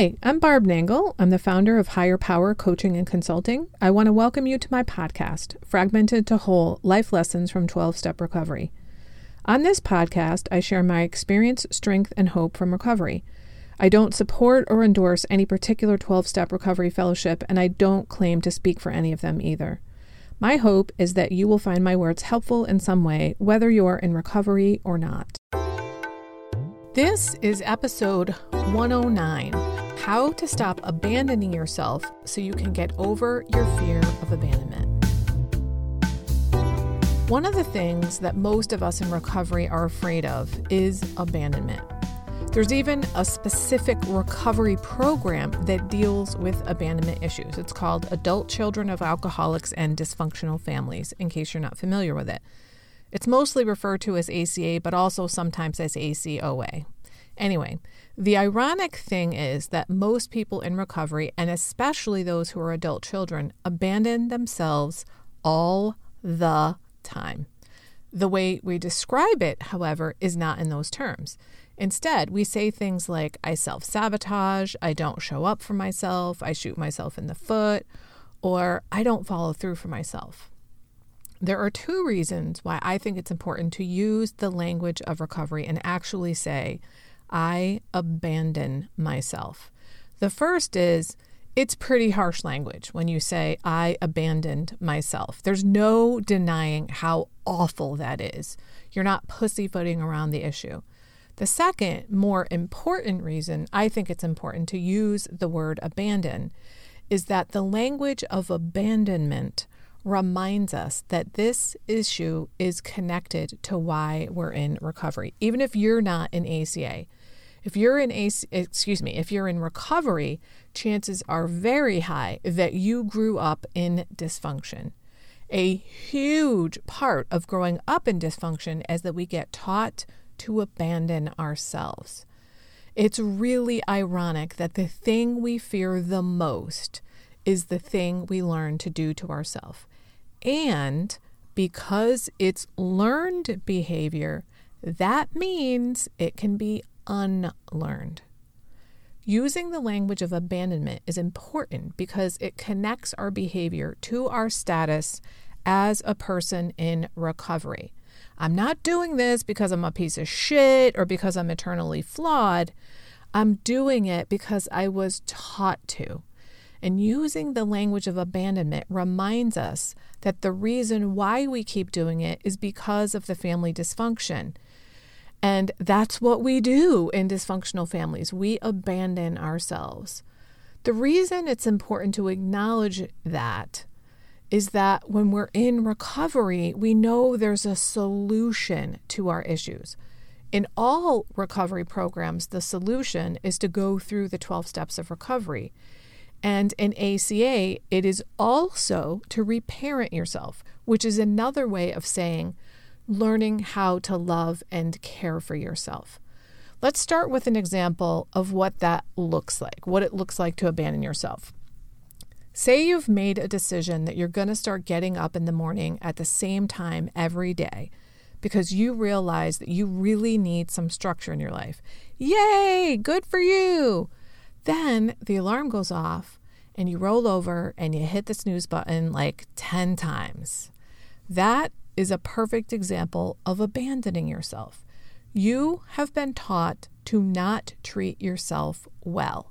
Hi, I'm Barb Nangle. I'm the founder of Higher Power Coaching and Consulting. I want to welcome you to my podcast, Fragmented to Whole Life Lessons from 12 Step Recovery. On this podcast, I share my experience, strength, and hope from recovery. I don't support or endorse any particular 12 step recovery fellowship, and I don't claim to speak for any of them either. My hope is that you will find my words helpful in some way, whether you're in recovery or not. This is episode 109 How to Stop Abandoning Yourself So You Can Get Over Your Fear of Abandonment. One of the things that most of us in recovery are afraid of is abandonment. There's even a specific recovery program that deals with abandonment issues. It's called Adult Children of Alcoholics and Dysfunctional Families, in case you're not familiar with it. It's mostly referred to as ACA, but also sometimes as ACOA. Anyway, the ironic thing is that most people in recovery, and especially those who are adult children, abandon themselves all the time. The way we describe it, however, is not in those terms. Instead, we say things like, I self sabotage, I don't show up for myself, I shoot myself in the foot, or I don't follow through for myself. There are two reasons why I think it's important to use the language of recovery and actually say, I abandon myself. The first is, it's pretty harsh language when you say, I abandoned myself. There's no denying how awful that is. You're not pussyfooting around the issue. The second, more important reason I think it's important to use the word abandon is that the language of abandonment reminds us that this issue is connected to why we're in recovery. Even if you're not in ACA, if you're in AC, excuse me, if you're in recovery, chances are very high that you grew up in dysfunction. A huge part of growing up in dysfunction is that we get taught to abandon ourselves. It's really ironic that the thing we fear the most is the thing we learn to do to ourselves. And because it's learned behavior, that means it can be unlearned. Using the language of abandonment is important because it connects our behavior to our status as a person in recovery. I'm not doing this because I'm a piece of shit or because I'm eternally flawed. I'm doing it because I was taught to. And using the language of abandonment reminds us that the reason why we keep doing it is because of the family dysfunction. And that's what we do in dysfunctional families. We abandon ourselves. The reason it's important to acknowledge that is that when we're in recovery, we know there's a solution to our issues. In all recovery programs, the solution is to go through the 12 steps of recovery. And in ACA, it is also to reparent yourself, which is another way of saying learning how to love and care for yourself. Let's start with an example of what that looks like, what it looks like to abandon yourself. Say you've made a decision that you're going to start getting up in the morning at the same time every day because you realize that you really need some structure in your life. Yay, good for you. Then the alarm goes off and you roll over and you hit the snooze button like 10 times. That is a perfect example of abandoning yourself. You have been taught to not treat yourself well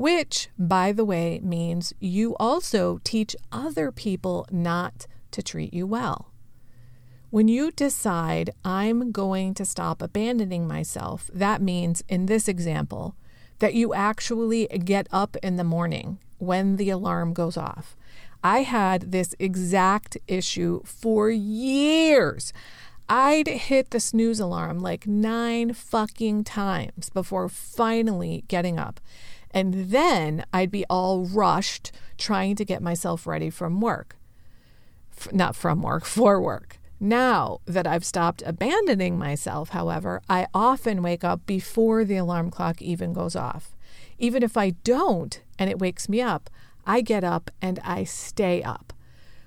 which, by the way, means you also teach other people not to treat you well. When you decide, I'm going to stop abandoning myself, that means, in this example, that you actually get up in the morning when the alarm goes off. I had this exact issue for years. I'd hit the snooze alarm like nine fucking times before finally getting up. And then I'd be all rushed trying to get myself ready from work. F- not from work, for work. Now that I've stopped abandoning myself, however, I often wake up before the alarm clock even goes off. Even if I don't and it wakes me up, I get up and I stay up.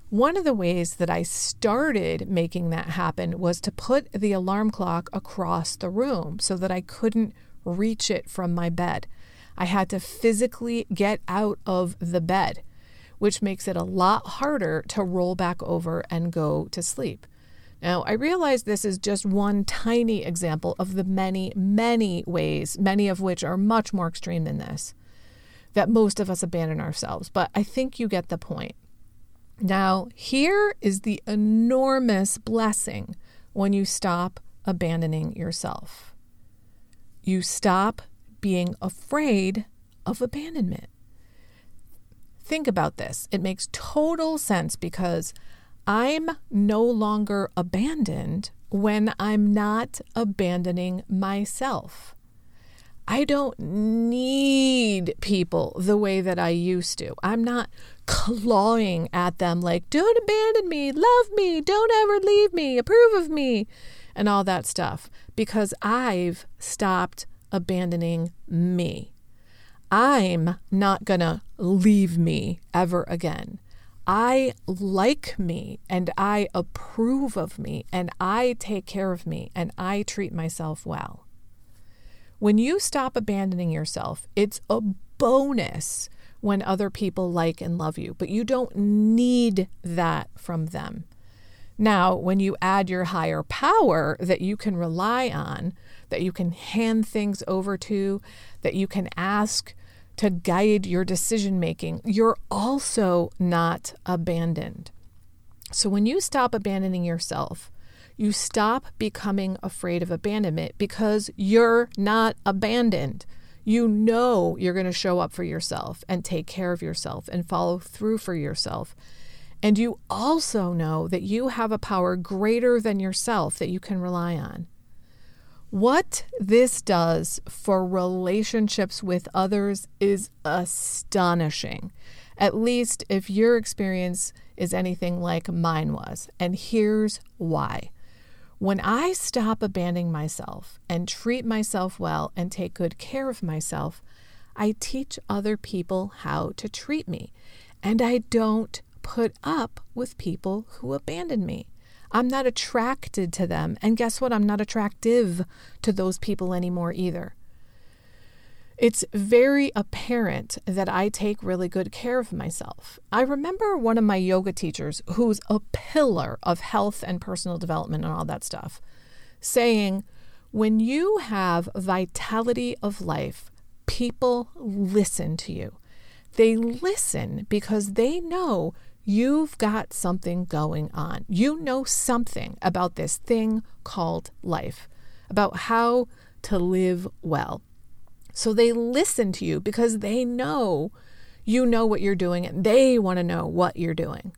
One of the ways that I started making that happen was to put the alarm clock across the room so that I couldn't reach it from my bed. I had to physically get out of the bed, which makes it a lot harder to roll back over and go to sleep. Now, I realize this is just one tiny example of the many, many ways, many of which are much more extreme than this, that most of us abandon ourselves, but I think you get the point. Now, here is the enormous blessing when you stop abandoning yourself. You stop being afraid of abandonment. Think about this. It makes total sense because I'm no longer abandoned when I'm not abandoning myself. I don't need people the way that I used to. I'm not clawing at them like, don't abandon me, love me, don't ever leave me, approve of me, and all that stuff because I've stopped abandoning me. I'm not going to leave me ever again. I like me and I approve of me and I take care of me and I treat myself well. When you stop abandoning yourself, it's a bonus when other people like and love you, but you don't need that from them. Now, when you add your higher power that you can rely on, that you can hand things over to, that you can ask to guide your decision making, you're also not abandoned. So when you stop abandoning yourself, you stop becoming afraid of abandonment because you're not abandoned. You know you're going to show up for yourself and take care of yourself and follow through for yourself. And you also know that you have a power greater than yourself that you can rely on. What this does for relationships with others is astonishing, at least if your experience is anything like mine was. And here's why. When I stop abandoning myself and treat myself well and take good care of myself, I teach other people how to treat me. And I don't put up with people who abandon me. I'm not attracted to them. And guess what? I'm not attractive to those people anymore either. It's very apparent that I take really good care of myself. I remember one of my yoga teachers, who's a pillar of health and personal development and all that stuff, saying, When you have vitality of life, people listen to you. They listen because they know You've got something going on. You know something about this thing called life, about how to live well. So they listen to you because they know you know what you're doing and they want to know what you're doing.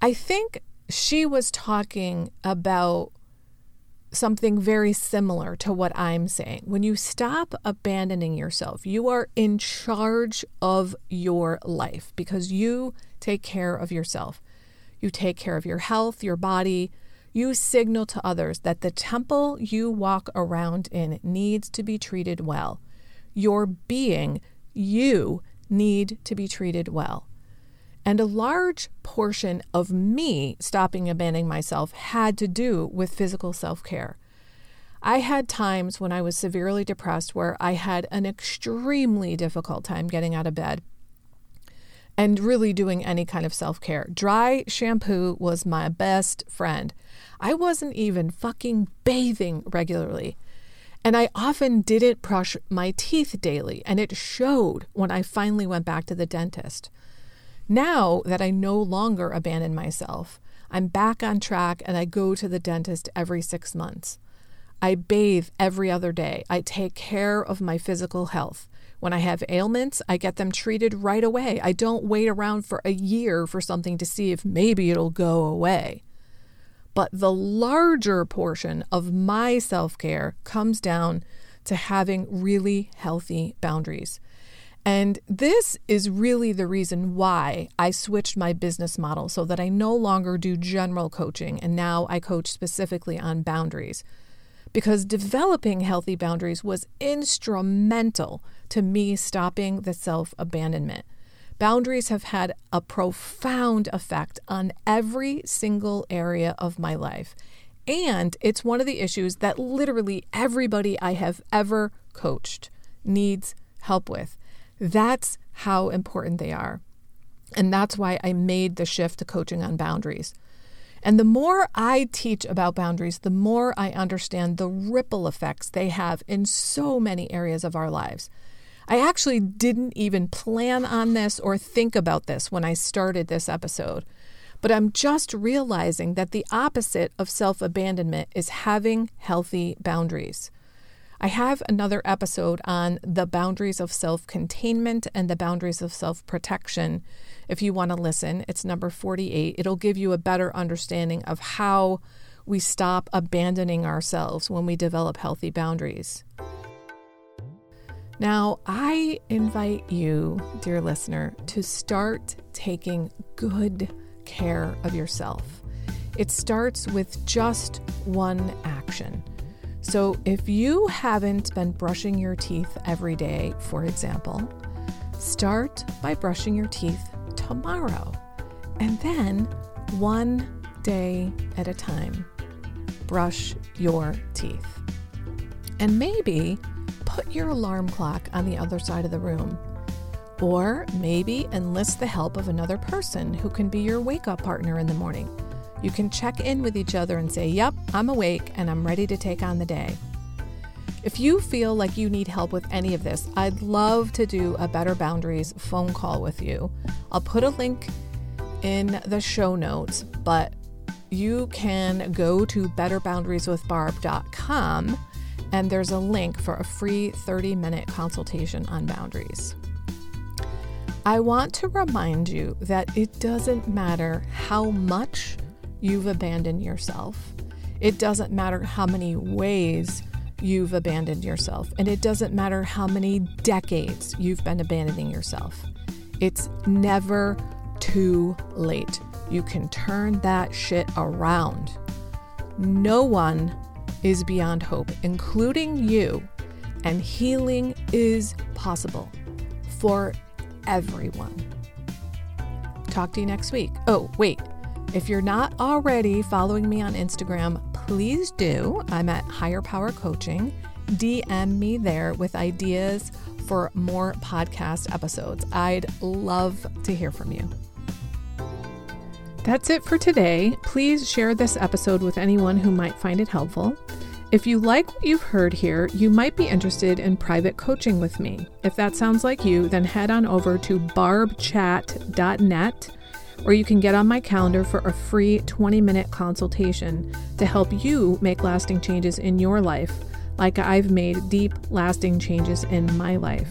I think she was talking about something very similar to what I'm saying. When you stop abandoning yourself, you are in charge of your life because you take care of yourself. You take care of your health, your body. You signal to others that the temple you walk around in needs to be treated well. Your being, you need to be treated well. And a large portion of me stopping abandoning myself had to do with physical self care. I had times when I was severely depressed where I had an extremely difficult time getting out of bed and really doing any kind of self care. Dry shampoo was my best friend. I wasn't even fucking bathing regularly. And I often didn't brush my teeth daily, and it showed when I finally went back to the dentist. Now that I no longer abandon myself, I'm back on track and I go to the dentist every six months. I bathe every other day. I take care of my physical health. When I have ailments, I get them treated right away. I don't wait around for a year for something to see if maybe it'll go away. But the larger portion of my self care comes down to having really healthy boundaries. And this is really the reason why I switched my business model so that I no longer do general coaching and now I coach specifically on boundaries. Because developing healthy boundaries was instrumental to me stopping the self abandonment. Boundaries have had a profound effect on every single area of my life. And it's one of the issues that literally everybody I have ever coached needs help with. That's how important they are. And that's why I made the shift to coaching on boundaries. And the more I teach about boundaries, the more I understand the ripple effects they have in so many areas of our lives. I actually didn't even plan on this or think about this when I started this episode, but I'm just realizing that the opposite of self abandonment is having healthy boundaries. I have another episode on the boundaries of self containment and the boundaries of self protection if you want to listen. It's number 48. It'll give you a better understanding of how we stop abandoning ourselves when we develop healthy boundaries. Now, I invite you, dear listener, to start taking good care of yourself. It starts with just one action. So, if you haven't been brushing your teeth every day, for example, start by brushing your teeth tomorrow. And then, one day at a time, brush your teeth. And maybe put your alarm clock on the other side of the room. Or maybe enlist the help of another person who can be your wake up partner in the morning. You can check in with each other and say, Yep, I'm awake and I'm ready to take on the day. If you feel like you need help with any of this, I'd love to do a Better Boundaries phone call with you. I'll put a link in the show notes, but you can go to betterboundarieswithbarb.com and there's a link for a free 30 minute consultation on boundaries. I want to remind you that it doesn't matter how much you've abandoned yourself, it doesn't matter how many ways you've abandoned yourself. And it doesn't matter how many decades you've been abandoning yourself. It's never too late. You can turn that shit around. No one is beyond hope, including you, and healing is possible for everyone. Talk to you next week. Oh, wait. If you're not already following me on Instagram, please do. I'm at Higher Power Coaching. DM me there with ideas for more podcast episodes. I'd love to hear from you. That's it for today. Please share this episode with anyone who might find it helpful. If you like what you've heard here, you might be interested in private coaching with me. If that sounds like you, then head on over to barbchat.net or you can get on my calendar for a free 20 minute consultation to help you make lasting changes in your life, like I've made deep, lasting changes in my life.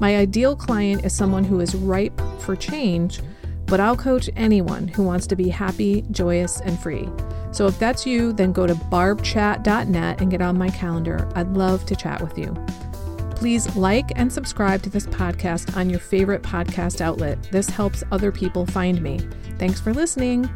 My ideal client is someone who is ripe for change, but I'll coach anyone who wants to be happy, joyous, and free. So if that's you, then go to barbchat.net and get on my calendar. I'd love to chat with you. Please like and subscribe to this podcast on your favorite podcast outlet. This helps other people find me. Thanks for listening.